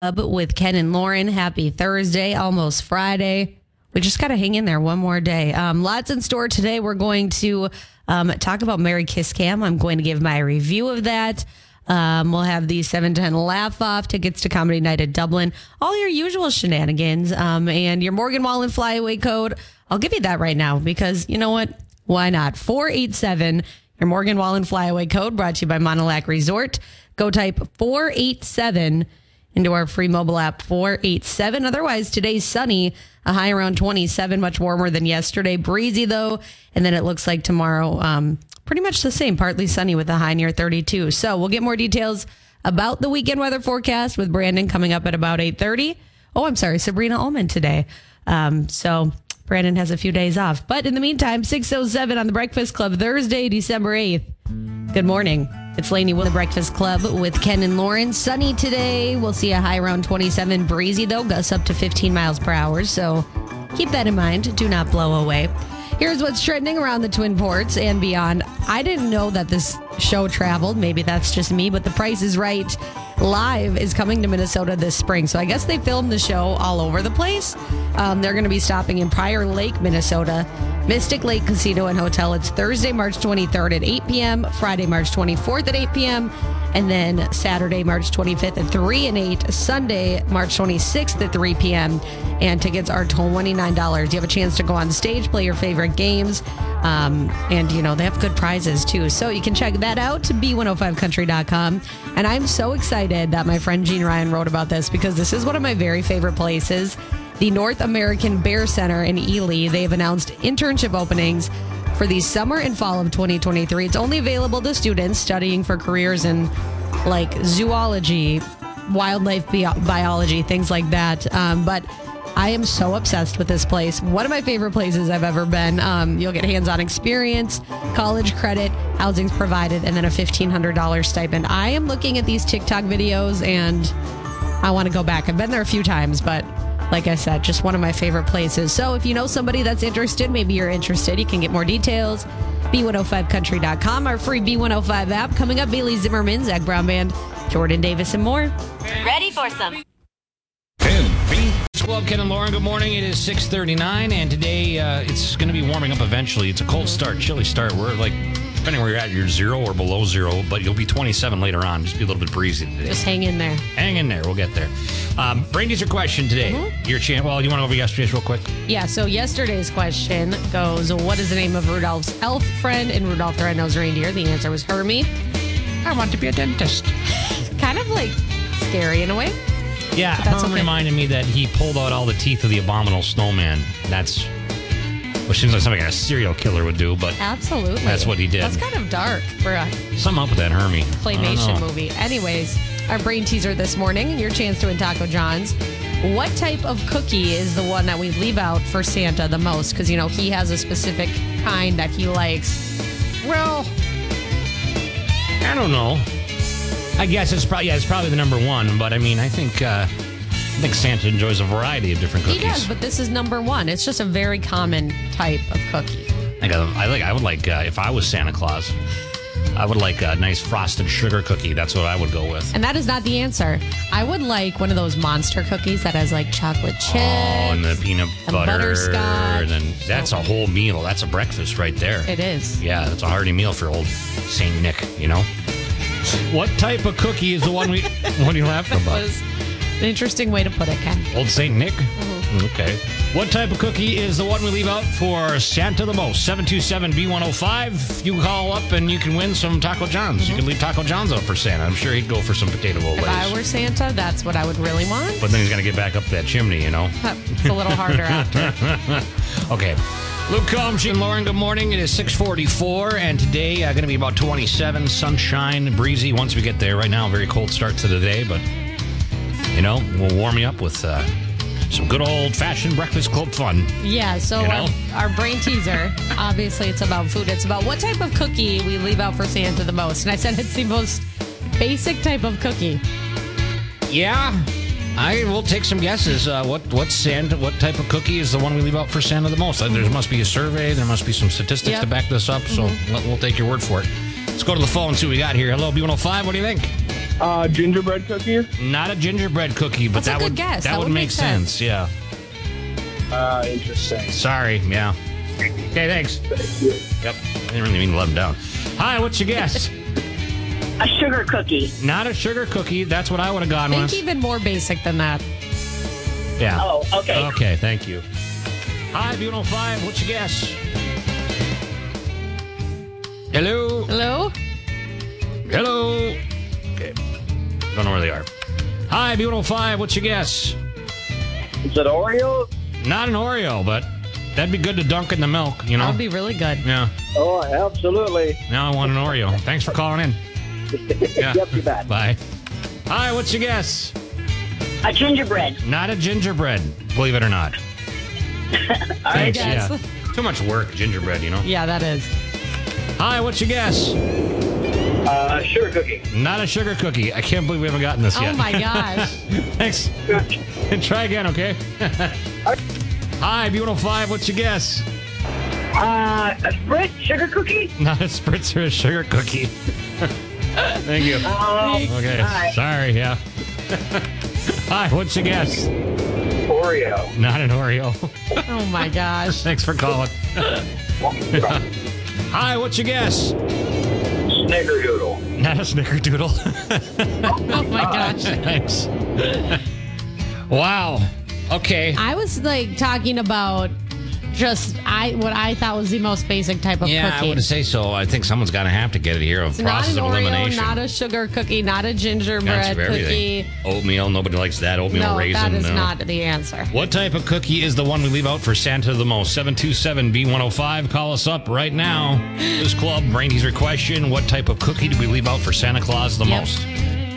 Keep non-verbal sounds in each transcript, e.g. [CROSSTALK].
with Ken and Lauren. Happy Thursday, almost Friday. We just got to hang in there one more day. Um, lots in store today. We're going to um, talk about Merry Kiss Cam. I'm going to give my review of that. Um, we'll have the 710 laugh off tickets to Comedy Night at Dublin, all your usual shenanigans, um, and your Morgan Wallen flyaway code. I'll give you that right now because you know what? Why not? 487, your Morgan Wallen flyaway code brought to you by Monolac Resort. Go type 487 into our free mobile app 487. Otherwise, today's sunny, a high around 27, much warmer than yesterday. Breezy though. And then it looks like tomorrow, um, pretty much the same, partly sunny with a high near 32. So we'll get more details about the weekend weather forecast with Brandon coming up at about 8.30. Oh, I'm sorry, Sabrina Ullman today. Um, so Brandon has a few days off. But in the meantime, 607 on the Breakfast Club, Thursday, December 8th. Good morning. It's Lainey with the Breakfast Club with Ken and Lauren. Sunny today. We'll see a high around 27. Breezy, though, gusts up to 15 miles per hour. So keep that in mind. Do not blow away. Here's what's trending around the Twin Ports and beyond. I didn't know that this show traveled. Maybe that's just me, but The Price is Right live is coming to Minnesota this spring. So I guess they filmed the show all over the place. Um, they're going to be stopping in Prior Lake, Minnesota, Mystic Lake Casino and Hotel. It's Thursday, March 23rd at 8 p.m., Friday, March 24th at 8 p.m., and then Saturday, March 25th at 3 and 8, Sunday, March 26th at 3 p.m. And tickets are $29. You have a chance to go on stage, play your favorite games, um, and, you know, they have good prizes too. So you can check that out to b105country.com. And I'm so excited that my friend Gene Ryan wrote about this because this is one of my very favorite places. The North American Bear Center in Ely. They've announced internship openings for the summer and fall of 2023. It's only available to students studying for careers in like zoology, wildlife bi- biology, things like that. Um, but I am so obsessed with this place. One of my favorite places I've ever been. Um, you'll get hands on experience, college credit, housing's provided, and then a $1,500 stipend. I am looking at these TikTok videos and I want to go back. I've been there a few times, but like I said, just one of my favorite places. So if you know somebody that's interested, maybe you're interested, you can get more details. B105country.com, our free B105 app. Coming up, Bailey Zimmerman, Zac Brown Band, Jordan Davis, and more. Ready for some well, Ken and Lauren, good morning. It is 639, and today uh, it's going to be warming up eventually. It's a cold start, chilly start. We're like, depending where you're at, you're zero or below zero, but you'll be 27 later on. Just be a little bit breezy today. Just hang in there. Hang in there. We'll get there. Um, brain teaser question today. Mm-hmm. Your chance. Well, you want to go over yesterday's real quick? Yeah, so yesterday's question goes What is the name of Rudolph's elf friend in Rudolph the Red-Nosed Reindeer? The answer was Hermie. I want to be a dentist. [LAUGHS] kind of like scary in a way. Yeah, Herm okay. reminded me that he pulled out all the teeth of the abominable snowman. That's which seems like something a serial killer would do, but absolutely, that's what he did. That's kind of dark for a some up with that Hermie claymation movie. Anyways, our brain teaser this morning, your chance to win Taco John's. What type of cookie is the one that we leave out for Santa the most? Because you know he has a specific kind that he likes. Well, I don't know. I guess it's probably yeah, it's probably the number one. But I mean, I think uh, I think Santa enjoys a variety of different cookies. He does, but this is number one. It's just a very common type of cookie. I, got, I like. I would like uh, if I was Santa Claus. I would like a nice frosted sugar cookie. That's what I would go with. And that is not the answer. I would like one of those monster cookies that has like chocolate chips. Oh, and the peanut and butter. Butterscotch. And then that's a whole meal. That's a breakfast right there. It is. Yeah, that's a hearty meal for old St. Nick, you know? [LAUGHS] What type of cookie is the one we? what are you laughing about? An interesting way to put it, Ken. Old Saint Nick. Mm-hmm. Okay. What type of cookie is the one we leave out for Santa the most? 727 B105. You call up and you can win some Taco John's. Mm-hmm. You can leave Taco John's out for Santa. I'm sure he'd go for some potato If I were Santa, that's what I would really want. But then he's going to get back up that chimney, you know? [LAUGHS] It's a little harder after. [LAUGHS] okay. Luke Combs and Lauren, good morning. It is 644, and today uh, going to be about 27, sunshine, breezy once we get there. Right now, very cold start to the day, but, you know, we'll warm you up with uh, some good old-fashioned breakfast club fun. Yeah, so you know? our, our brain teaser, [LAUGHS] obviously it's about food. It's about what type of cookie we leave out for Santa the most. And I said it's the most basic type of cookie. Yeah, I will take some guesses. Uh, what what Santa? What type of cookie is the one we leave out for Santa the most? Uh, there must be a survey. There must be some statistics yep. to back this up. So mm-hmm. we'll take your word for it. Let's go to the phone and see what we got here. Hello, B105. What do you think? Uh, gingerbread cookie. Not a gingerbread cookie, but That's a that good would guess. that, That would would make make sense. sense. Yeah. Uh, interesting. Sorry. Yeah. Okay. Thanks. Yep. I didn't really mean to let him down. Hi. What's your guess? A sugar cookie. Not a sugar cookie. That's what I would have gone Think with. even more basic than that. Yeah. Oh, okay. Okay. Thank you. Hi, B105. What's your guess? Hello. Hello? Hello. Okay. Don't know where they are. Hi, B105. What's your guess? Is it Oreo? Not an Oreo, but that'd be good to dunk in the milk, you know? That would be really good. yeah. Oh, absolutely. Now I want an Oreo. Thanks for calling in. Yeah. [LAUGHS] Yep, you bet. [LAUGHS] Bye. Hi, what's your guess? A gingerbread. Not a gingerbread, believe it or not. [LAUGHS] Thanks. guess. Yeah. Too much work, gingerbread, you know? Yeah, that is. Hi, what's your guess? Uh, sugar cookie. Not a sugar cookie. I can't believe we haven't gotten this Oh yet. Oh my [LAUGHS] gosh. Thanks. And [LAUGHS] try again, okay? [LAUGHS] Hi, B105. What's your guess? Uh, a Spritz sugar cookie. Not a spritz or a sugar cookie. Thank you. Okay. hi. Sorry, yeah. Hi, what's your guess? Oreo. Not an Oreo. Oh my gosh. Thanks for calling. Hi, what's your guess? Snickerdoodle. Not a snickerdoodle. [LAUGHS] Oh my [LAUGHS] ah, gosh. Thanks. wow. Okay. I was like talking about just I what I thought was the most basic type of Yeah, I cookie. would say so. I think someone's got to have to get it here. A Not process an of Oreo, elimination. not a sugar cookie, not a gingerbread cookie. Oatmeal. Nobody likes that. Oatmeal No, raisin. that is no. not the answer. What type of cookie is the one we leave out for Santa the most? 727 B105. Call us up right now. This club, brain teaser question. What type of cookie do we leave out for Santa Claus the Yep. most?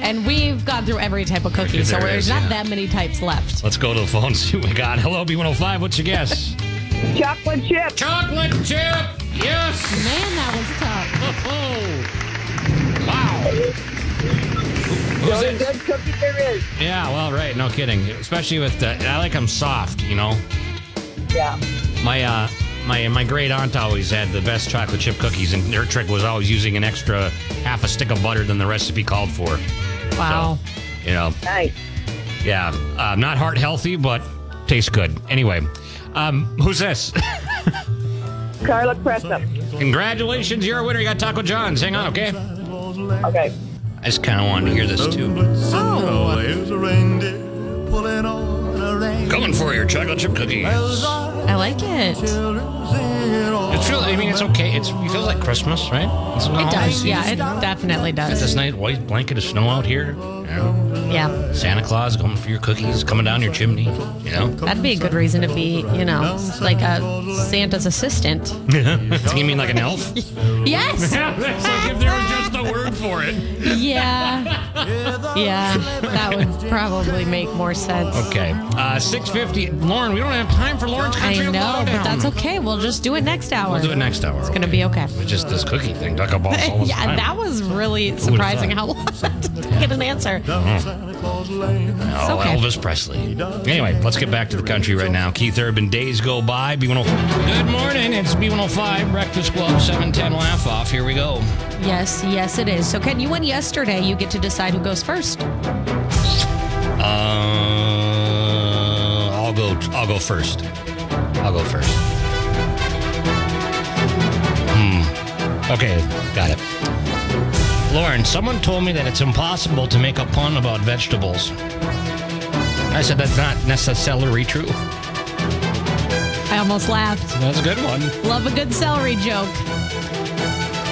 And we've gone through every type of cookie, so There there's is, not yeah. that many types left. Let's go to the phone and [LAUGHS] see what we got. Hello, B105. What's your guess? Chocolate chip. Chocolate chip. Yes. Man, that was tough. Oh. Wow. Who's Only it? good cookie there is. Yeah, well, right. No kidding. Especially with the, I like them soft, you know? Yeah. My uh, my my great aunt always had the best chocolate chip cookies, and her trick was always using an extra half a stick of butter than the recipe called for. Wow. So, you know, Nice. yeah, uh, not heart healthy, but tastes good. Anyway, um, who's this? [LAUGHS] Carla Crescent. Congratulations, you're a winner. You got Taco John's. Hang on, okay? Okay. I just kind of wanted to hear this too. Oh. There's a reindeer pulling on a rein. Coming for your chocolate chip cookies. I like it. It's really, I mean, it's okay. It's it feels like Christmas, right? It's It does. Yeah, it definitely Got this does. nice white blanket of snow out here. You know, Yeah. Santa Claus coming for your cookies, coming down your chimney. You know, That'd be a good reason to be, you know, like a Santa's assistant. [LAUGHS] you mean like an elf? [LAUGHS] Yes. [LAUGHS] That's like if there was just a word for it. Yeah. Yeah. That would probably make more sense. Okay, uh, six fifty. Lauren, we don't have time for Lauren's I country know, but that's okay. We'll just do it next hour. We'll do it next hour. It's gonna be okay. It's just this cookie thing. Duck up all the yeah, time. that was really surprising how long to get an answer. Oh, okay. Elvis Presley. Anyway, let's get back to the country right now. Keith Urban, days go by. B105. Good morning. It's B105 Breakfast Club 710 Laugh Off. Here we go. Yes, yes, it is. So, Ken, you won yesterday. You get to decide who goes first. Uh, I'll go. I'll go first. I'll go first. Hmm. Okay, got it. Lauren, someone told me that it's impossible to make a pun about vegetables. I said that's not necessarily true. I almost laughed. That's a good one. Love a good celery joke.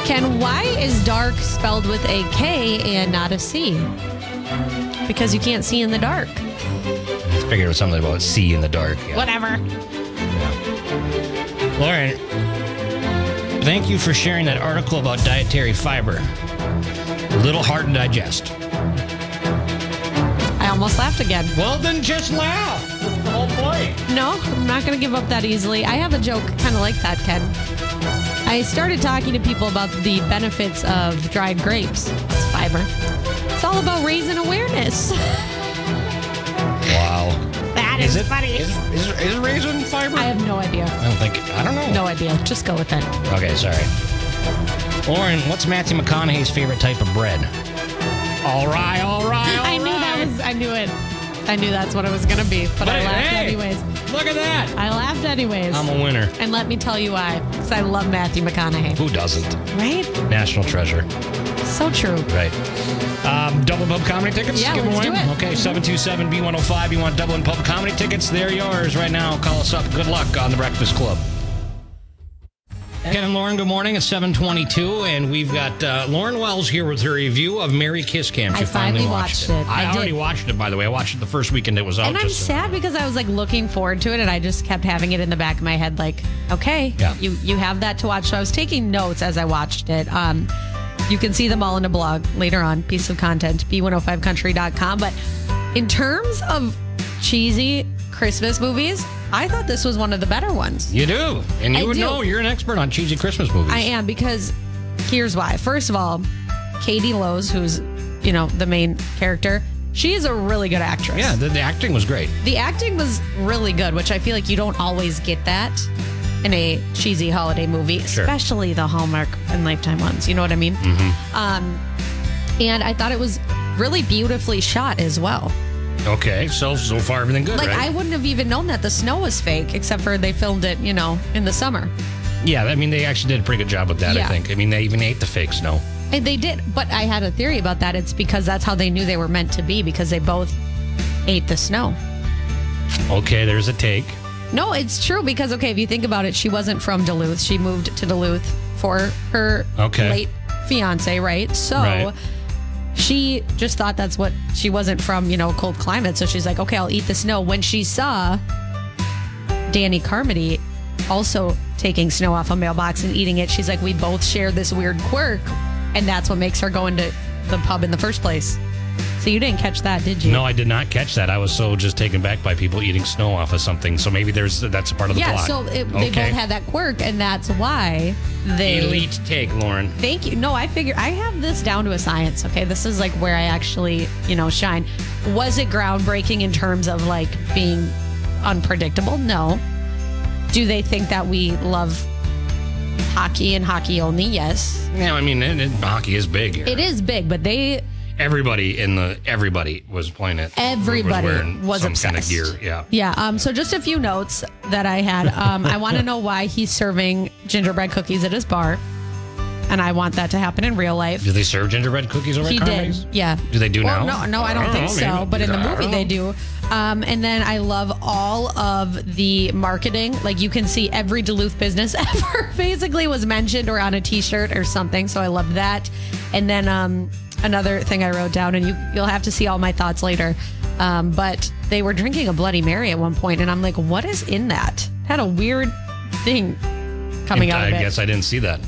Ken, why is dark spelled with a K and not a C? Because you can't see in the dark. I figured it was something about sea in the dark. Yeah. Whatever. Lauren, thank you for sharing that article about dietary fiber. A little hard to digest. I almost laughed again. Well, then just laugh. That's the whole point. No, I'm not going to give up that easily. I have a joke kind of like that, Ken. I started talking to people about the benefits of dried grapes. It's fiber. It's all about raising awareness. [LAUGHS] Wow. That is, funny. Is, is, is raisin fiber? I have no idea. I don't think. I don't know. No idea. Just go with it. Okay, sorry. Lauren, what's Matthew McConaughey's favorite type of bread? All right, all right, all I knew that was. I knew it. I knew that's what it was gonna be, but, I laughed hey, anyways. Look at that. I laughed anyways. I'm a winner. and let me tell you why. Because I love Matthew McConaughey. Who doesn't? Right? National treasure. So true. Right. Um, double pub comedy tickets? Yeah, Give 'em let's away. do it. Okay, 727 B105. You want Dublin pub comedy tickets? They're yours right now. Call us up. Good luck on the Breakfast Club. Ken and Lauren, good morning. It's 722, and we've got uh, Lauren Wells here with her review of Merry Kiss Cam. She I finally watched, watched it. I, I already watched it, by the way. I watched it the first weekend it was out. And I'm sad because I was like looking forward to it, and I just kept having it in the back of my head, like, okay, Yeah. you you have that to watch. So I was taking notes as I watched it. Um, you can see them all in a blog later on, piece of content, b105country.com. But in terms of cheesy Christmas movies, I thought this was one of the better ones. You do. And you I would do. know you're an expert on cheesy Christmas movies. I am because here's why. First of all, Katie Lowes, who's you know the main character, she is a really good actress. Yeah, the, the acting was great. The acting was really good, which I feel like you don't always get that in a cheesy holiday movie, Sure. especially the Hallmark and Lifetime ones. You know what I mean? Mm-hmm. Um, and I thought it was really beautifully shot as well. Okay, so so far everything good, Like right? I wouldn't have even known that the snow was fake, except for they filmed it, you know, in the summer. yeah, I mean they actually did a pretty good job with that. I think. I mean they even ate the fake snow. And they did, but I had a theory about that. It's because that's how they knew they were meant to be because they both ate the snow. Okay, there's a take. No, it's true because okay, if you think about it, she wasn't from Duluth. She moved to Duluth for her Okay. late fiance, right? So Right. She just thought that's what she wasn't from, you know, cold climate. So she's like, okay, I'll eat the snow. When she saw Danny Carmody also taking snow off a mailbox and eating it, she's like, we both share this weird quirk, and that's what makes her go into the pub in the first place. So you didn't catch that, did you? No, I did not catch that. I was so just taken back by people eating snow off of something. So maybe there's that's a part of the Yeah, plot. so it, they Okay. both had that quirk, and that's why they elite take, Lauren. Thank you. No, I figure I have this down to a science. Okay, this is like where I actually, you know, shine. Was it groundbreaking in terms of like being unpredictable? No. Do they think that we love hockey and hockey only? Yes. Yeah, I mean it, it- hockey is big here. It is big, but they Everybody in the everybody was playing it. Everybody wearing was some kind of obsessed. gear. Yeah. Yeah. Um. So just a few notes that I had. Um. I want to know why he's serving gingerbread cookies at his bar, and I want that to happen in real life. Do they serve gingerbread cookies over He at did. Yeah. Do they do Well, now? No, no, I don't, I don't think know, so. But in the movie, they do. Um, and then I love all of the marketing. Like you can see every Duluth business [LAUGHS] ever basically was mentioned or on a T-shirt or something. So I love that. And then um, another thing I wrote down, and you you'll have to see all my thoughts later. Um, but they were drinking a Bloody Mary at one point, and I'm like, what is in that? Had a weird thing coming out I of it. guess I didn't see that.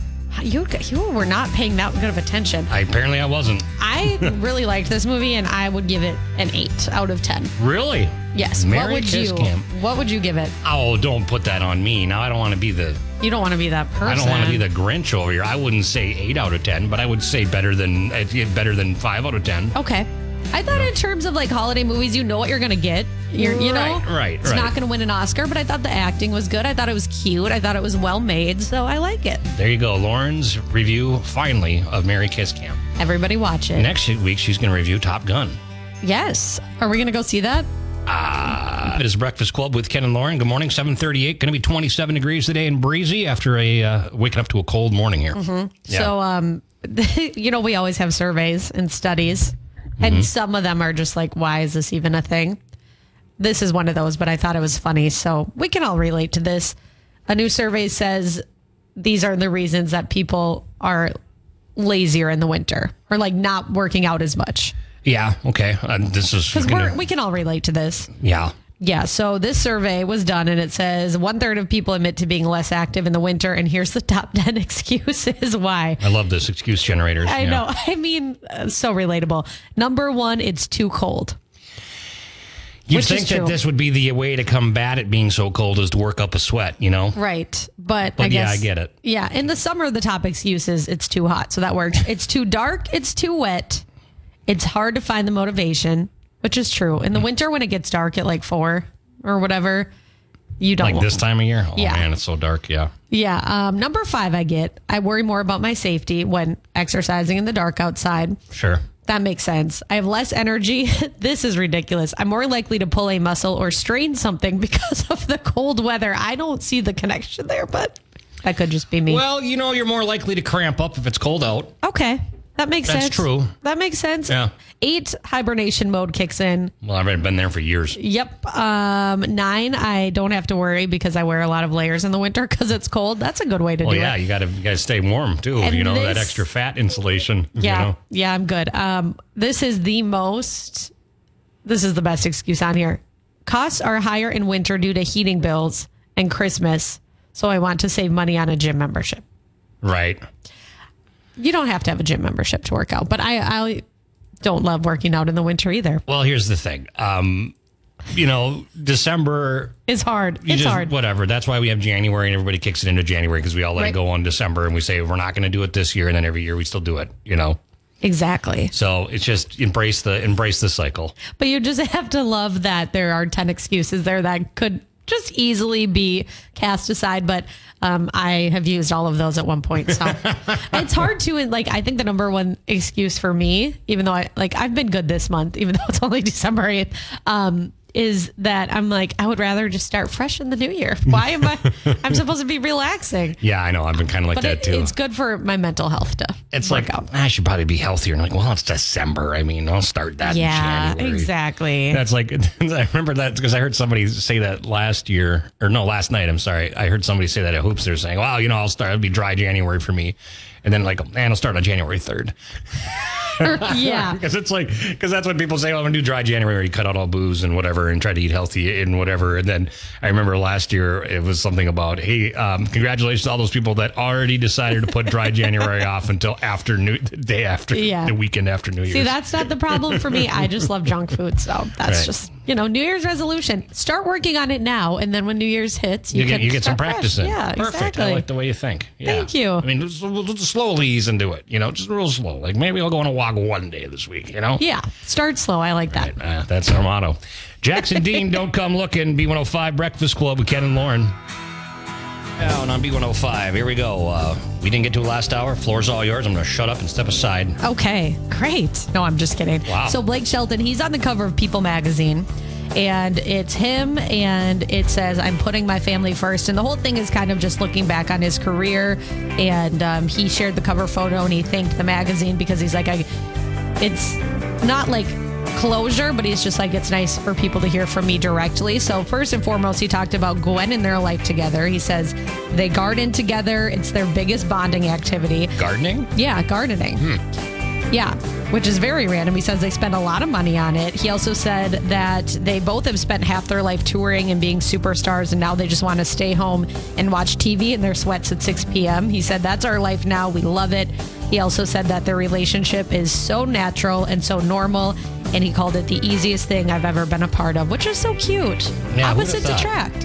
You you were not paying that good of attention. I apparently I wasn't. I [LAUGHS] really liked this movie, and I would give it an eight out of ten. Really? Yes. What would Kiss you? Cam. What would you give it? Oh, don't put that on me. Now I don't want to be the You don't want to be that person. I don't want to be the Grinch over here. I wouldn't say eight out of ten, but I would say better than uh, better than five out of ten. Okay. I thought in terms of like holiday movies, you know what you're gonna get. You're, you know, Right, right, It's right. not gonna win an Oscar, but I thought the acting was good. I thought it was cute. I thought it was well made, so I like it. There you go, Lauren's review finally of Merry Kiss Cam. Everybody watch it. Next week she's going to review Top Gun. Yes. Are we gonna go see that? It is Breakfast Club with Ken and Lauren. Good morning, 738. Going to be 27 degrees today and breezy after a uh, waking up to a cold morning here. Yeah. So, um, [LAUGHS] you know, we always have surveys and studies, Mm-hmm. and some of them are just like, why is this even a thing? This is one of those, but I thought it was funny. So we can all relate to this. A new survey says these are the reasons that people are lazier in the winter or like not working out as much. Yeah, okay. Uh, this is Because we can all relate to this. yeah. Yeah, so this survey was done and it says one third of people admit to being less active in the winter. And here's the [LAUGHS] top 10 [LAUGHS] excuses why. I love this excuse generators. I yeah. know. [LAUGHS] I mean, uh, so relatable. Number one, it's too cold. Which think that true. this would be the way to combat it being so cold is to work up a sweat, you know? Right. But, But I yeah, guess. I get it. Yeah. In the summer, the top excuse is it's too hot. So that works. it's too dark. It's too wet. It's hard to find the motivation, which is true. In the winter, when it gets dark at like four or whatever, you don't Like this time of year? Oh, Yeah. man, it's so dark. Yeah. Yeah. Um, number five, I get. I worry more about my safety when exercising in the dark outside. Sure. That makes sense. I have less energy. [LAUGHS] this is ridiculous. I'm more likely to pull a muscle or strain something [LAUGHS] because of the cold weather. I don't see the connection there, but that could just be me. Well, you know, you're more likely to cramp up if it's cold out. okay. That makes sense. That's sense. true. That makes sense. Yeah. Eight, hibernation mode kicks in. Well, I've been there for years. Yep. Um, nine, I don't have to worry because I wear a lot of layers in the winter [LAUGHS] because it's cold. That's a good way to Well, do yeah, it. you got to you got to stay warm too. And you know that this- extra fat insulation. Yeah. You know? Yeah, I'm good. Um, this is the most, this is the best excuse on here. Costs are higher in winter due to heating bills and Christmas. So I want to save money on a gym membership. Right. You don't have to have a gym membership to work out, but I, I don't love working out in the winter either. Well, here's the thing. Um, you know, December. is hard. It's just, hard. Whatever. That's why we have January and everybody kicks it into January because we all let Right. it go on December and we say we're not going to do it this year and then every year we still do it. You know. Exactly. So it's just embrace the embrace the cycle. But you just [LAUGHS] have to love that there are 10 excuses there that could just easily be cast aside. But um, I have used all of those at one point. So [LAUGHS] it's hard to, like, I think the number one excuse for me, even though I, like, I've been good this month, even though it's only December 8th, um, is that I'm like, I would rather just start fresh in the new year. [LAUGHS] Why am I? I'm supposed to be relaxing. Yeah, I know. I've been kind of like But that it, too. it's good for my mental health to It's like out. I should probably be healthier. And like, well, it's December. I mean, I'll start that. Yeah, exactly. That's like [LAUGHS] I remember that because I heard somebody say that last year or no, last night. I'm sorry. I heard somebody say that at hoops. They're saying, "Wow, you know, I'll start. It'll be dry January for me," and then like, man, I'll start on January third [LAUGHS] [LAUGHS] [LAUGHS] yeah. because it's like because that's what people say. Oh, I'm gonna do dry January. where You cut out all booze and whatever, and try to eat healthy and whatever. And then I remember last year it was something about, hey, um, congratulations to all those people that already decided to put dry [LAUGHS] January off until after new the day after Yeah. the weekend after New Year's. See, that's not the problem for me. I just love junk food. So that's Right. just, you know, New Year's resolution. Start working on it now. And then when New Year's hits, you, you get can you get some practice fresh. in. Yeah, Perfect. exactly. I like the way you think. Yeah. Thank you. I mean, just, just slowly ease into it. You know, just real slow. Like maybe I'll go on a walk one day this week. You know. yeah, start slow. I like that. Uh, that's our motto. Jackson [LAUGHS] Dean, don't come looking. B105 Breakfast Club with Ken and Lauren. Down on B105. Here we go. Uh, we didn't get to last hour. Floor's all yours. I'm going to shut up and step aside. Okay, great. No, I'm just kidding. Wow. So Blake Shelton, he's on the cover of People magazine. And it's him, and it says, I'm putting my family first. And the whole thing is kind of just looking back on his career. And um, he shared the cover photo and he thanked the magazine because he's like, I, it's not like closure, but he's just like, it's nice for people to hear from me directly. So, first and foremost, he talked about Gwen and their life together. He says they garden together, it's their biggest bonding activity. Gardening? Yeah, gardening. Yeah, which is very random. He says they spend a lot of money on it. He also said that they both have spent half their life touring and being superstars, and now they just want to stay home and watch TV in their sweats at 6 p.m. He said, That's our life now. We love it. He also said that their relationship is so natural and so normal, and he called it the easiest thing I've ever been a part of, which is so cute. Yeah, Opposites attract.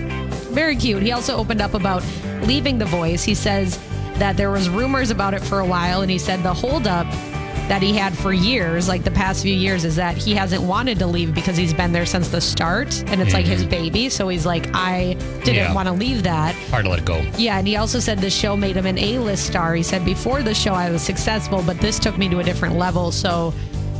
Very cute. He also opened up about leaving The Voice. He says that there was rumors about it for a while, and he said the holdup that he had for years, like the past few years, is that he hasn't wanted to leave because he's been there since the start, and it's like his baby. So he's like, I didn't Mm-hmm. Yeah. want to leave that. Hard to let it go. Yeah, and he also said the show made him an A-list star. He said before the show I was successful, but this took me to a different level. So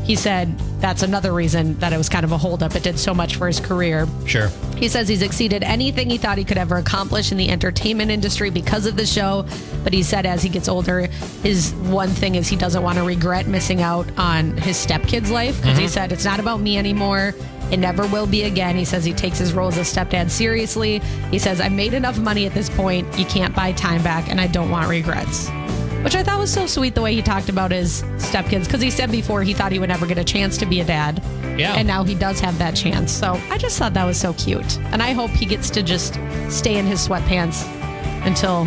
he said that's another reason that it was kind of a holdup. It did so much for his career. Sure. He says he's exceeded anything he thought he could ever accomplish in the entertainment industry because of the show. But he said as he gets older, his one thing is he doesn't want to regret missing out on his stepkid's life because he mm-hmm. said it's not about me anymore. It never will be again. He says he takes his role as a stepdad seriously. He says, I made enough money at this point. You can't buy time back, and I don't want regrets. Which I thought was so sweet the way he talked about his stepkids because he said before he thought he would never get a chance to be a dad. Yeah. And now he does have that chance. So I just thought that was so cute. And I hope he gets to just stay in his sweatpants until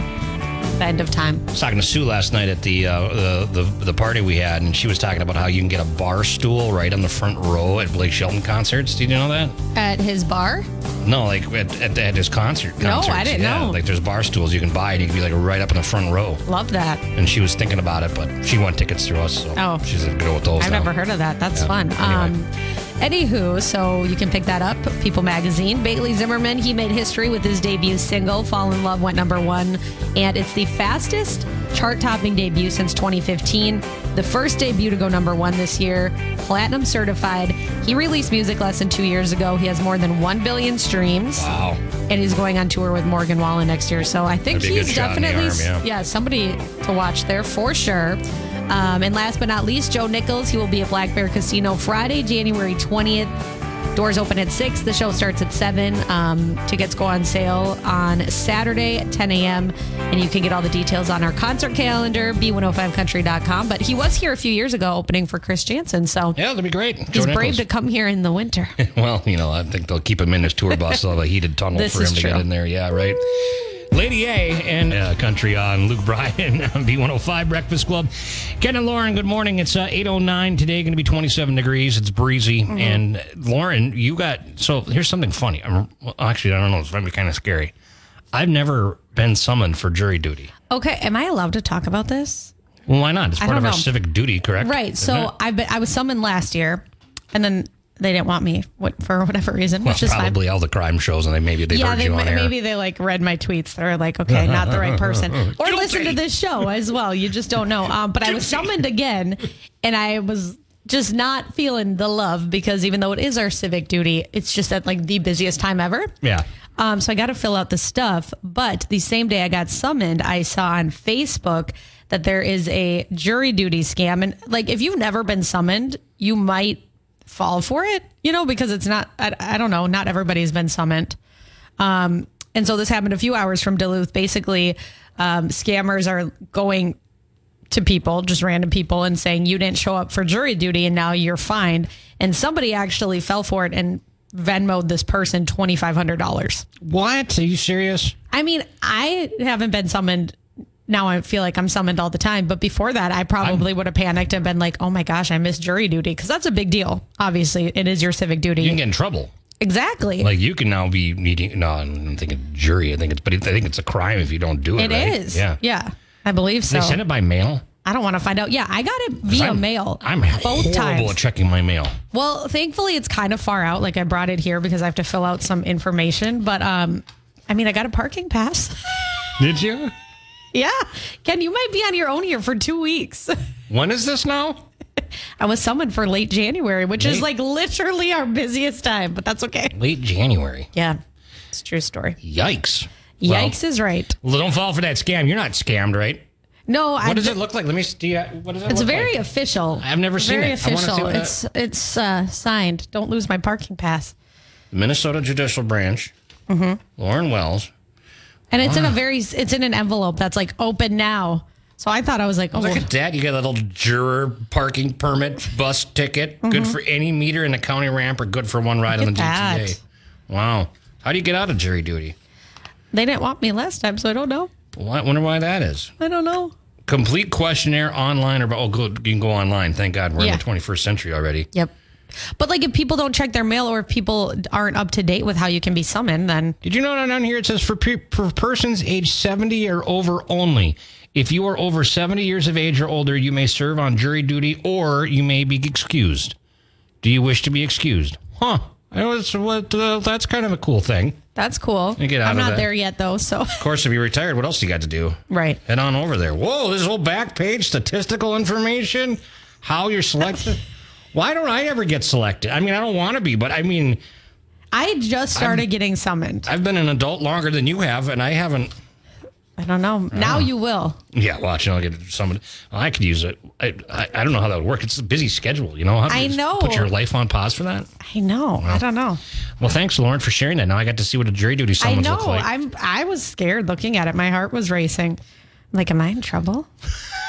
the end of time. I was talking to Sue last night at the, uh, the the the party we had, and she was talking about how you can get a bar stool right on the front row at Blake Shelton concerts. Did you know that? At his bar? No, like at, at, at his concert. No, I didn't yeah, know. Like there's bar stools you can buy, and you can be like right up in the front row. Love that. And she was thinking about it, but she won tickets through us, so Oh. she's gonna go with those. I've now. never heard of that. That's Yeah. fun. Anyway. Um, anywho, so you can pick that up. People Magazine. Bailey Zimmerman, he made history with his debut single, Fall in Love, went number one. And it's the fastest chart topping debut since 2015. the first debut to go number one this year, platinum certified. He released music less than two years ago. He has more than 1 billion streams. Wow. And he's going on tour with Morgan Wallen next year. So I think That'd be a he's good shot in the definitely, arm, yeah. somebody to watch there for sure. Um, and last but not least, Joe Nichols. He will be at Black Bear Casino Friday, January 20th. Doors open at 6. The show starts at 7. Um, tickets go on sale on Saturday at 10 a.m. And you can get all the details on our concert calendar, b105country.com. But he was here a few years ago opening for Chris Janson. So Yeah, that'd be great. he's Joe brave Nichols. to come here in the winter. [LAUGHS] Well, you know, I think they'll keep him in his tour bus. They'll have a heated tunnel This for him to get in there. Yeah, right. Lady A and uh, Country on Luke Bryan [LAUGHS] on B105 Breakfast Club. Ken and Lauren, good morning. It's uh, 8.09 today, going to be 27 degrees. It's breezy. Mm-hmm. And Lauren, you got, so here's something funny. I'm, well, actually, I don't know. It's going to be kind of scary. I've never been summoned for jury duty. Okay, am I allowed to talk about this? Well, why not? It's part of don't our civic duty, correct? Right. Isn't So it? I've been, I was summoned last year, and then they didn't want me what, for whatever reason, well, which is fine. probably all the crime shows, and they maybe they've yeah, they, you on ma- air. maybe they like read my tweets. They're like, okay, not the right [LAUGHS] person, or listen to this show as well. You just don't know. Um, but I was summoned again, and I was just not feeling the love because even though it is our civic duty, it's just at like the busiest time ever. Yeah. Um, so I got to fill out the stuff. But the same day I got summoned, I saw on Facebook that there is a jury duty scam. And like, if you've never been summoned, you might fall for it, you know, because it's not, I, I don't know, not everybody's been summoned. Um, and so this happened a few hours from Duluth. Basically, um, scammers are going to people, just random people, and saying you didn't show up for jury duty and now you're fined. And somebody actually fell for it and Venmoed this person twenty five hundred dollars. What? Are you serious? I mean, I haven't been summoned. Now I feel like I'm summoned all the time, but before that, I probably would have panicked and been like, "Oh my gosh, I missed jury duty," because that's a big deal. Obviously, it is your civic duty. You can get in trouble. exactly. Like you can now be needing. No, I'm thinking jury. I think it's, but I think it's a crime if you don't do it. It right? is. Yeah. Yeah. I believe so. They send it by mail. I don't want to find out. Yeah, I got it via I'm, mail. I'm both horrible times. at checking my mail. Well, thankfully, it's kind of far out. Like I brought it here because I have to fill out some information. But um, I mean, I got a parking pass. Did you? Yeah, Ken, you might be on your own here for two weeks. [LAUGHS] When is this now? I was summoned for late January, which is like literally our busiest time, but that's okay. Late January. Yeah, it's a true story. Yikes. Yikes is right. Well, don't fall for that scam. You're not scammed, right? No, I. What does it look like? Let me see. What does it It's very like? official. I've never seen very it. I see official. that- It's it's uh, signed. Don't lose my parking pass. Minnesota Judicial Branch. Mm-hmm. Lauren Wells. And it's in a very it's in an envelope that's like open now. So I thought I was like, oh, Look at that. You got a little juror parking permit, bus ticket. Good for any meter in the county ramp or good for one ride on the Mm-hmm. at DTA. that. Wow. How do you get out of jury duty? they didn't want me last time, so I don't know. Well, I wonder why that is. I don't know. Complete questionnaire online or oh, good. You can go online. Thank God we're Yeah. in the 21st century already. Yep. But like if people don't check their mail or if people aren't up to date with how you can be summoned, then Did you know that down here it says for, pe- for persons age 70 or over only? If you are over 70 years of age or older, you may serve on jury duty or you may be excused. Do you wish to be excused? Huh. It's, what, uh, that's kind of a cool thing. that's cool. You get out I'm of not that. there yet though, so Of course, if you're retired, what else you got to do? right. Head on over there. Whoa, this whole back page, statistical information, how you're selected. [LAUGHS] Why don't I ever get selected? I mean, I don't want to be, but I mean, I just started getting summoned. I've been an adult longer than you have, and I haven't. I don't know. Now you will. Yeah, watch, and I'll get summoned. Well, I could use it. I, I, I don't know how that would work. It's a busy schedule, you know. How do I know. Put your life on pause for that. I know. I don't know. Well, thanks, Lauren, for sharing that. Now I got to see what a jury duty I summons know. look like. I'm. I was scared looking at it. My heart was racing. I'm like, am I in trouble? [LAUGHS]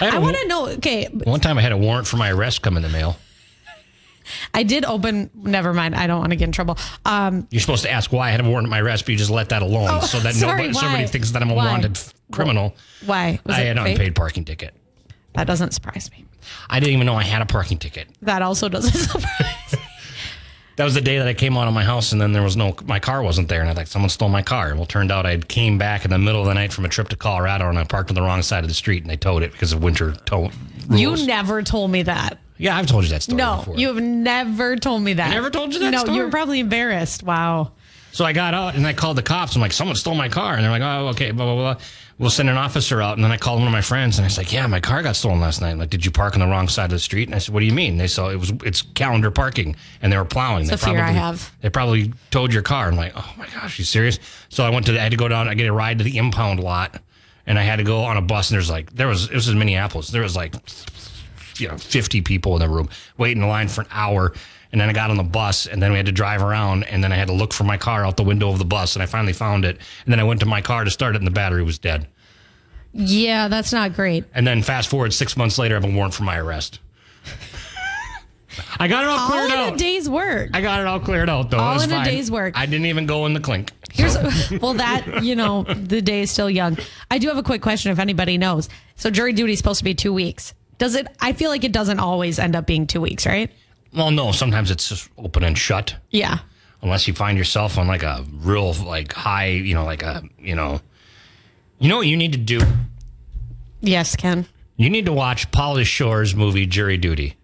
I a- want to know. Okay, One time I had a warrant for my arrest come in the mail. [LAUGHS] I did open. Never mind. I don't want to get in trouble. Um, You're supposed to ask why I had a warrant at my arrest, but you just let that alone Oh, so that [LAUGHS] sorry, nobody, somebody thinks that I'm a Why? wanted criminal. why was I it had an unpaid parking ticket. That doesn't surprise me. I didn't even know I had a parking ticket. That also doesn't [LAUGHS] surprise. That was the day that I came out of my house, and then there was no, my car wasn't there, and I thought someone stole my car. Well, it turned out I came back in the middle of the night from a trip to Colorado, and I parked on the wrong side of the street, and they towed it because of winter tow rules. You never told me that. yeah, I've told you that story No, before. you have never told me that. I never told you that story? No, story? you were probably embarrassed. Wow. So I got out and I called the cops. I'm like, someone stole my car. And they're like, oh, okay, blah, blah, blah. We'll send an officer out. And then I called one of my friends and I was like, yeah, my car got stolen last night. Like, did you park on the wrong side of the street? And I said, what do you mean? They saw it was, it's calendar parking and they were plowing. It's they a fear I have. They probably towed your car. I'm like, oh my gosh, you serious? So I went to, the, I had to go down, I get a ride to the impound lot and I had to go on a bus and there's like, there was, it was in Minneapolis. There was like, you know, 50 people in the room waiting in line for an hour. And then I got on the bus and then we had to drive around and then I had to look for my car out the window of the bus and I finally found it. And then I went to my car to start it and the battery was dead. Yeah, that's not great. And then fast forward six months later, I have a warrant for my arrest. I got it all All cleared out. All in a day's work. I got it all cleared out though. All in a day's work. I didn't even go in the clink. Here's [LAUGHS] well that you know the day is still young. I do have a quick question if anybody knows. So jury duty is supposed to be two weeks. Does it? I feel like it doesn't always end up being two weeks, right? Well, no, sometimes it's just open and shut. Yeah. unless you find yourself on like a real like high, you know, like a you know, you know what you need to do. Yes, Ken. You need to watch Pauly Shore's movie Jury Duty.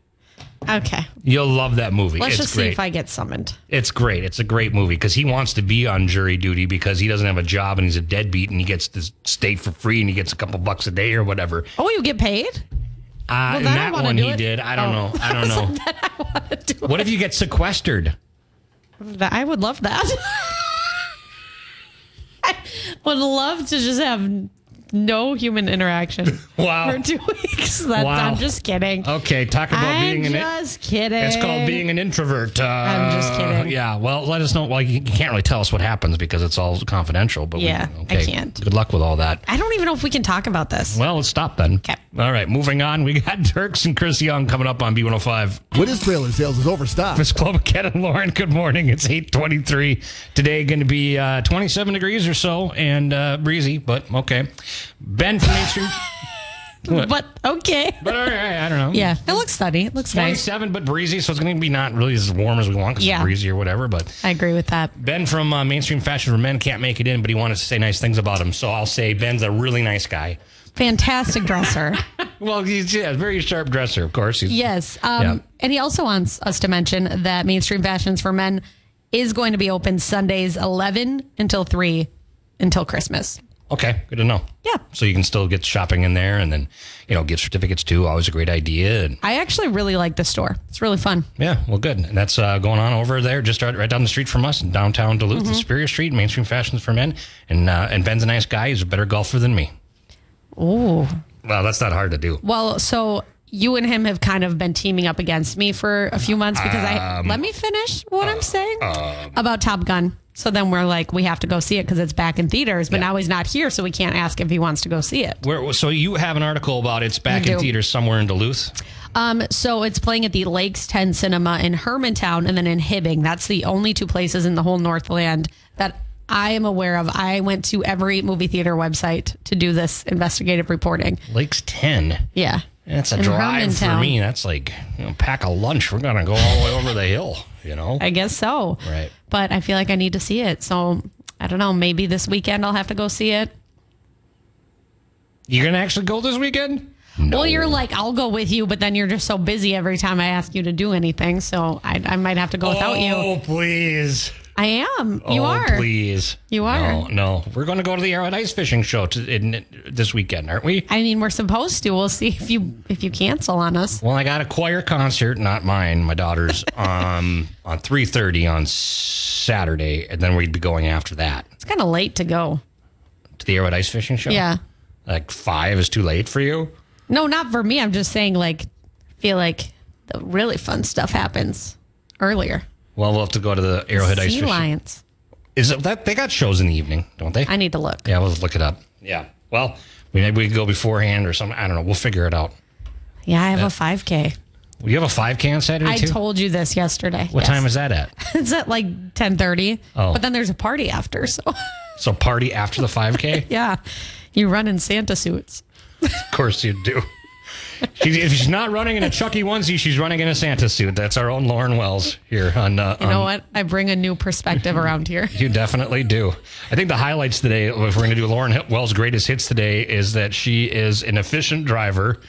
Okay. You'll love that movie. Let's it's just great. see if I get summoned. it's great. It's a great movie because he wants to be on jury duty because he doesn't have a job and he's a deadbeat and he gets to stay for free and he gets a couple bucks a day or whatever. Oh, you get paid? Uh, Well, I that wanna one do he it. did. I don't Oh. know. I don't [LAUGHS] know. What if you get sequestered? That- I would love that. [LAUGHS] I would love to just have no human interaction [LAUGHS] Wow. for two weeks. That's, Wow. I'm just kidding. Okay, talk about I'm being an just kidding. It's called being an introvert. Uh, I'm just kidding. Yeah. Well, let us know. Well, you, you can't really tell us what happens because it's all confidential. But we- Yeah, I can't. Good luck with all that. I don't even know if we can talk about this. Well, let's stop then. Okay. All right. Moving on. We got [LAUGHS] Turks and Chris Young coming up on B105. Winners Trailer Sales is overstocked. Miss Clovercat [LAUGHS] and Lauren, good morning. It's 823. Today going to be uh, 27 degrees or so and uh, breezy, but okay. Ben from Main Street. [LAUGHS] What? But okay. But all right, I don't know. Yeah, it looks sunny. It looks nice. 27, but breezy, so it's going to be not really as warm as we want because Yeah. it's breezy or whatever, but I agree with that. Ben from uh, Mainstream Fashion for Men can't make it in, but he wanted to say nice things about him. So I'll say Ben's a really nice guy. Fantastic dresser. [LAUGHS] Well, he's yeah, a very sharp dresser, of course. He's, yes. Um, Yeah. And he also wants us to mention that Mainstream Fashions for Men is going to be open Sundays 11 until 3 until Christmas. Okay, good to know. Yeah. So you can still get shopping in there and then, you know, gift certificates too. Always a great idea. And I actually really like the store. It's really fun. yeah, well, good. And that's uh, going on over there, just right, right down the street from us in downtown Duluth, Mm-hmm. Superior Street, Mainstream Fashions for Men. And, uh, and Ben's a nice guy. He's a better golfer than me. Ooh. Well, that's not hard to do. Well, so you and him have kind of been teaming up against me for a few months because I Um, let me finish what uh, I'm saying about Top Gun. So then we're like, we have to go see it because it's back in theaters. But Yeah. now he's not here, so we can't ask if he wants to go see it. Where, so you have an article about it's back in theaters somewhere in Duluth. Um, so it's playing at the Lakes 10 Cinema in Hermantown and then in Hibbing. That's the only two places in the whole Northland that I am aware of. I went to every movie theater website to do this investigative reporting. Lakes 10. Yeah. That's a drive for Hermantown. me. That's like you know, pack a lunch. We're gonna go all the way over the hill. You know, I guess so. Right. But I feel like I need to see it. So I don't know. Maybe this weekend I'll have to go see it. you're gonna actually go this weekend? No. Well, you're like, I'll go with you, but then you're just so busy every time I ask you to do anything. So I, I might have to go without you. Oh, please. I am. You oh, are. Please. You are. No, no. We're going to go to the Arrowhead Ice Fishing Show to, in, this weekend, aren't we? I mean, we're supposed to. We'll see if you if you cancel on us. Well, I got a choir concert, not mine, my daughter's, [LAUGHS] um, on 3.30 on Saturday, and then we'd be going after that It's kind of late to go. to the Arrowhead Ice Fishing Show. Yeah. Like 5 is too late for you? No, not for me. I'm just saying, like, feel like the really fun stuff happens earlier. Well, we'll have to go to the Arrowhead Ice Sea Fishing. Lions. Is it that they got shows in the evening, don't they? I need to look. yeah, we'll look it up. Yeah. Well, maybe we could go beforehand or something. I don't know. We'll figure it out. Yeah, I have a 5K. Well, you have a 5K on Saturday I too? told you this yesterday. what Yes. time is that at? [LAUGHS] It's at like 10:30. Oh. But then there's a party after, so [LAUGHS] So party after the 5K? [LAUGHS] yeah. You run in Santa suits. Of course you do. She, if she's not running in a Chucky onesie, she's running in a Santa suit. That's our own Lauren Wells here on. Uh, You know on- what? I bring a new perspective around here. [LAUGHS] You definitely do. I think the highlights today, if we're going to do Lauren Wells' greatest hits today, is that she is an efficient driver.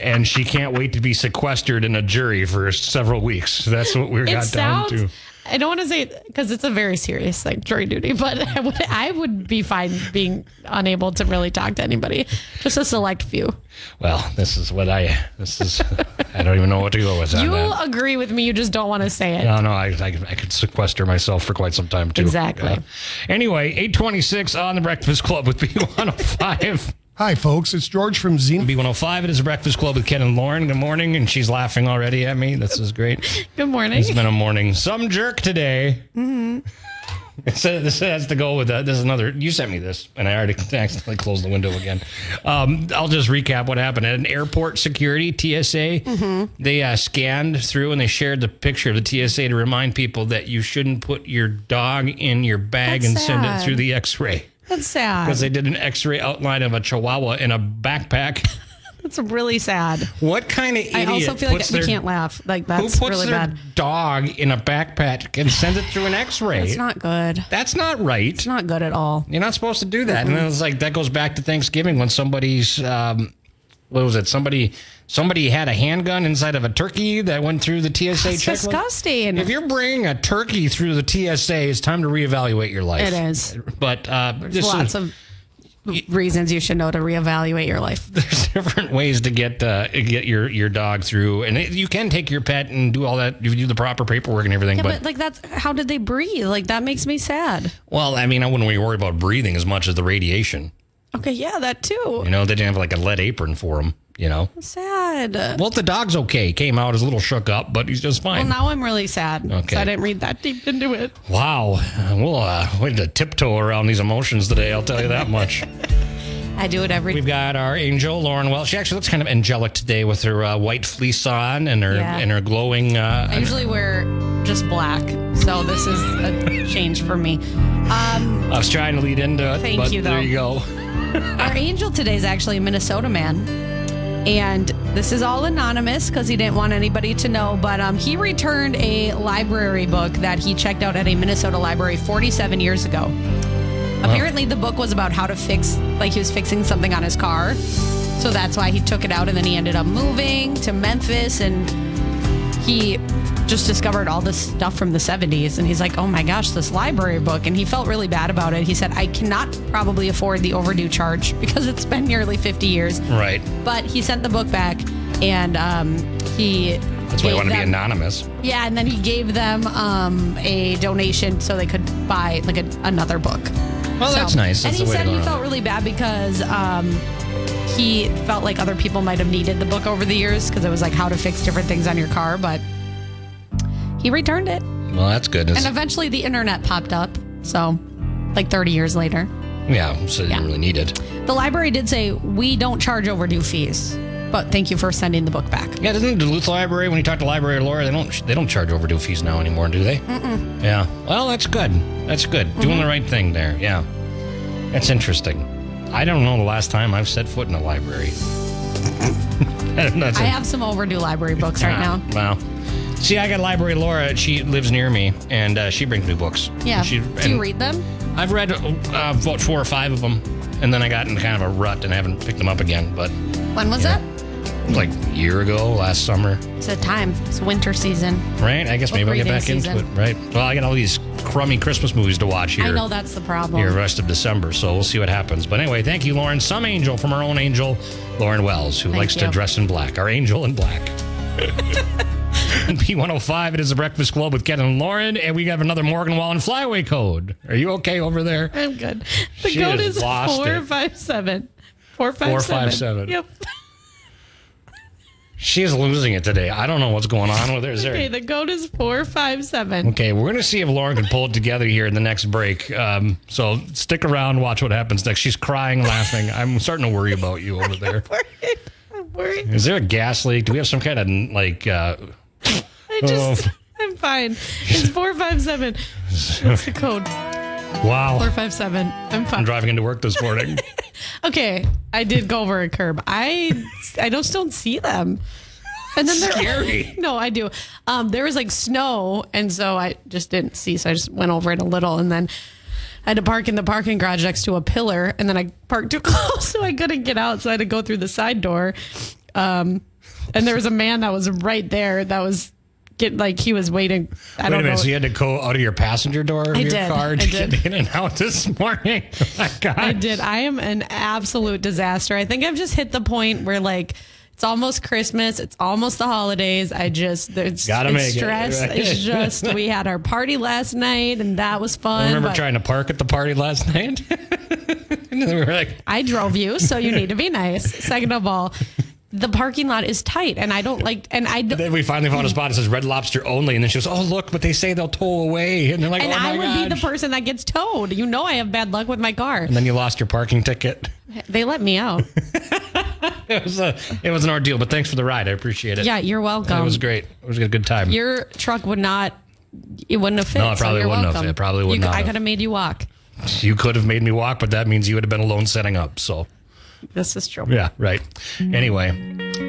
And she can't wait to be sequestered in a jury for several weeks. That's what we got down to. I don't want to say because it's a very serious like jury duty, but I would I would be fine being unable to really talk to anybody, just a select few. Well, this is what I. This is. I don't even know what to go with. You agree with me, you just don't want to say it. No, no, I, I, I could sequester myself for quite some time too. Exactly. Anyway, 826 on the Breakfast Club with B105. Hi, folks. It's George from Zenith. B105, it is a Breakfast Club with Ken and Lauren. Good morning. And she's laughing already at me. This is great. [LAUGHS] Good morning. It's been a morning. Some jerk today. Mm-hmm. It this has to go with uh, this is another. You sent me this, and I already [LAUGHS] accidentally closed the window again. Um, I'll just recap what happened at an airport security TSA. Mm-hmm. They uh, scanned through and they shared the picture of the TSA to remind people that you shouldn't put your dog in your bag That's and send it through the X-ray That's sad. because they did an X-ray outline of a Chihuahua in a backpack. [LAUGHS] That's really sad. What kind of idiot I also feel like puts we can't laugh. Like that's who puts really their bad. dog in a backpack and sends it through an X-ray? It's not good. That's not right. It's not good at all. You're not supposed to do that. And then it's like that goes back to Thanksgiving when somebody's um, what was it? Somebody somebody had a handgun inside of a turkey that went through the TSA It's checklist. disgusting. If you're bringing a turkey through the TSA, it's time to reevaluate your life. It is. But uh, this Lots of reasons you should know to reevaluate your life. [LAUGHS] there's different ways to get uh, get your your dog through, and it, you can take your pet and do all that. You do the proper paperwork and everything. Yeah, but, but like that's how did they breathe? Like that makes me sad. well, I mean, I wouldn't really worry about breathing as much as the radiation. Okay, yeah, that too. You know, they didn't have like a lead apron for him. You know. Sad. Well, Well, the dog's okay. Came out, is a little shook up, but he's just fine. Well, now I'm really sad. Okay. I didn't read that deep into it. wow. We'll uh, we to tiptoe around these emotions today. I'll tell you that much. [LAUGHS] I do it every We've got our angel Lauren Wells. She actually looks kind of angelic today with her uh, white fleece on and her Yeah. and her glowing. I Uh, usually wear just black, so this is a change for me. Um, I was trying to lead into it, Thank but you, there you go. [LAUGHS] our angel today is actually a Minnesota man. And this is all anonymous because he didn't want anybody to know. But um, he returned a library book that he checked out at a Minnesota library 47 years ago. Apparently, the book was about how to fix, like he was fixing something on his car. So that's why he took it out. And then he ended up moving to Memphis and he just discovered all this stuff from the 70s and he's like oh my gosh this library book and he felt really bad about it he said i cannot probably afford the overdue charge [LAUGHS] because it's been nearly 50 years Right. but he sent the book back and um, he That's why gave want to be anonymous. yeah and then he gave them um, a donation so they could buy like a, another book Well, that's nice. and he the way to said he felt really bad because um, he felt like other people might have needed the book over the years because it was like how to fix different things on your car, but he returned it. Well, that's good. And eventually the internet popped up. So, like 30 years later. yeah, so you Yeah. didn't really need it. The library did say, we don't charge overdue fees, but thank you for sending the book back. Yeah, doesn't the Duluth Library when you talk to library Laura, they don't they don't charge overdue fees now anymore, do they? Mm-mm. Yeah. Well, that's good. That's good. Mm-hmm. Doing the right thing there. Yeah. That's interesting. I don't know the last time I've set foot in a library. [LAUGHS] I have some overdue library books right [LAUGHS] Ah, now. Wow. See, I got library Laura. She lives near me, and uh, she brings me books. Yeah. She, Do you read them? I've read uh, about four or five of them, and then I got in kind of a rut and I haven't picked them up again. But When was it? like a year ago, last summer, It's a time. It's winter season. right? I guess Book maybe I'll get back season. into it, right? Well, I got all these crummy Christmas movies to watch here. I know that's the problem. Here, rest of December, so we'll see what happens. But anyway, thank you, Lauren. Some angel from our own angel, Lauren Wells, who Thank likes to dress in black. Our angel in black. [LAUGHS] [LAUGHS] B105, it is a breakfast club with Ken and Lauren, and we have another Morgan Wallen flyaway code. Are you okay over there? I'm good. The She code is lost it. 457. 457. 457. Yep. She's losing it today. I don't know what's going on with her. Is there? Okay, the code is 457. Okay, we're going to see if Lauren can pull it together here in the next break. Um, so stick around, watch what happens next. She's crying, laughing. I'm starting to worry about you over [LAUGHS] there. worried. I'm worried. Is there a gas leak? Do we have some kind of like? Uh, I just, I'm fine. It's 457. What's the code? wow! 457. I'm fine. I'm driving into work this morning. [LAUGHS] Okay, I did go over a curb. I, I just don't see them. And then there, Scary. No, I do. Um, there was like snow, and so I just didn't see. So I just went over it a little, and then I had to park in the parking garage next to a pillar, and then I parked too [LAUGHS] close, so I couldn't get out. So I had to go through the side door. Um, and there was a man that was right there that was get like he was waiting. I Wait a don't minute. know. So you had to go out of your passenger door of I your did. car I to did. get in and out this morning? [LAUGHS] Oh my God. I did. I am an absolute disaster. I think I've just hit the point where like it's almost Christmas. It's almost the holidays. I just there's Gotta it's make it, stress. right? It's just we had our party last night and that was fun. I remember but trying to park at the party last night. [LAUGHS] we were like, I drove you, so you need to be nice. Second of all, the parking lot is tight, and I don't like. And I don't. then we finally found a spot that says Red Lobster only. And then she goes, Oh, look, but they say they'll tow away. And they're like, And oh I would be the person that gets towed. You know, I have bad luck with my car. And then you lost your parking ticket. They let me out. [LAUGHS] It was a, it was an ordeal, but thanks for the ride. I appreciate it. Yeah, you're welcome. It was great. It was a good time. Your truck would not. It wouldn't have fit. No, it probably so wouldn't have. welcome. It probably would You- not I could have made you walk. You could have made me walk, but that means you would have been alone setting up. So, This is true. yeah, right. Anyway,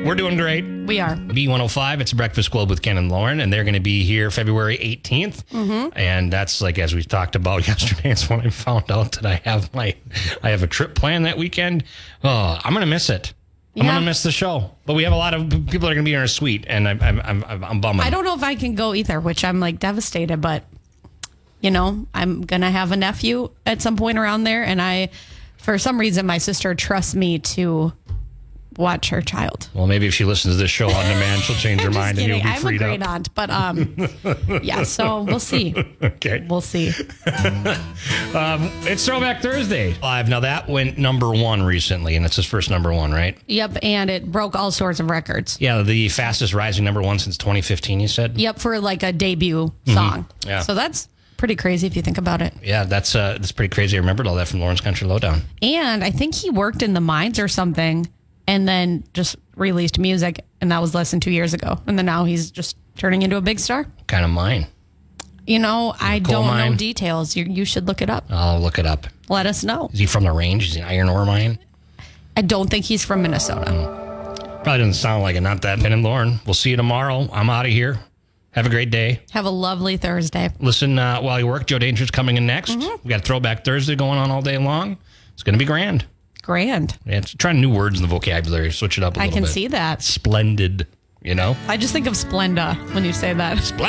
we're doing great. We are. B105, it's Breakfast Club with Ken and Lauren, and they're going to be here February 18th. Mm-hmm. And that's like, as we talked about [LAUGHS] yesterday, is when I found out that I have my, I have a trip planned that weekend. Oh, I'm going to miss it. I'm Yeah. to miss the show. But we have a lot of people that are going to be in our suite, and I'm, I'm, I'm, I'm, I'm bumming. I don't know if I can go either, which I'm like devastated, but you know, I'm gonna have a nephew at some point around there, and I, for some reason, my sister trusts me to watch her child. Well, maybe if she listens to this show on demand, she'll change [LAUGHS] her I'm just mind and you'll kidding. be I'm a great up. aunt, but um, [LAUGHS] yeah. So we'll see. Okay. We'll see. [LAUGHS] It's Throwback Thursday live. Now that went number one recently, and it's his first number one, right? Yep, and it broke all sorts of records. Yeah, the fastest rising number one since 2015. You said. Yep, for like a debut song. Mm-hmm. Yeah. So that's pretty crazy if you think about it. Yeah, that's uh, that's pretty crazy. I remembered all that from Lauren's Country Lowdown. And I think he worked in the mines or something and then just released music. And that was less than two years ago. And then now he's just turning into a big star. Kind of mine. You know, I Coal don't mine. know details. You, you should look it up. I'll look it up. Let us know. Is he from the range? Is he an iron ore mine? I don't think he's from Minnesota. Probably doesn't sound like it. Not that. Ben and Lauren. We'll see you tomorrow. I'm out of here. Have a great day. Have a lovely Thursday. Listen uh, while you work. Joe Danger's coming in next. Mm-hmm. We got Throwback Thursday going on all day long. It's going to be grand. Grand. Yeah, it's trying new words in the vocabulary. Switch it up a I can bit. see that. Splendid. You know? I just think of Splenda when you say that. Splendid.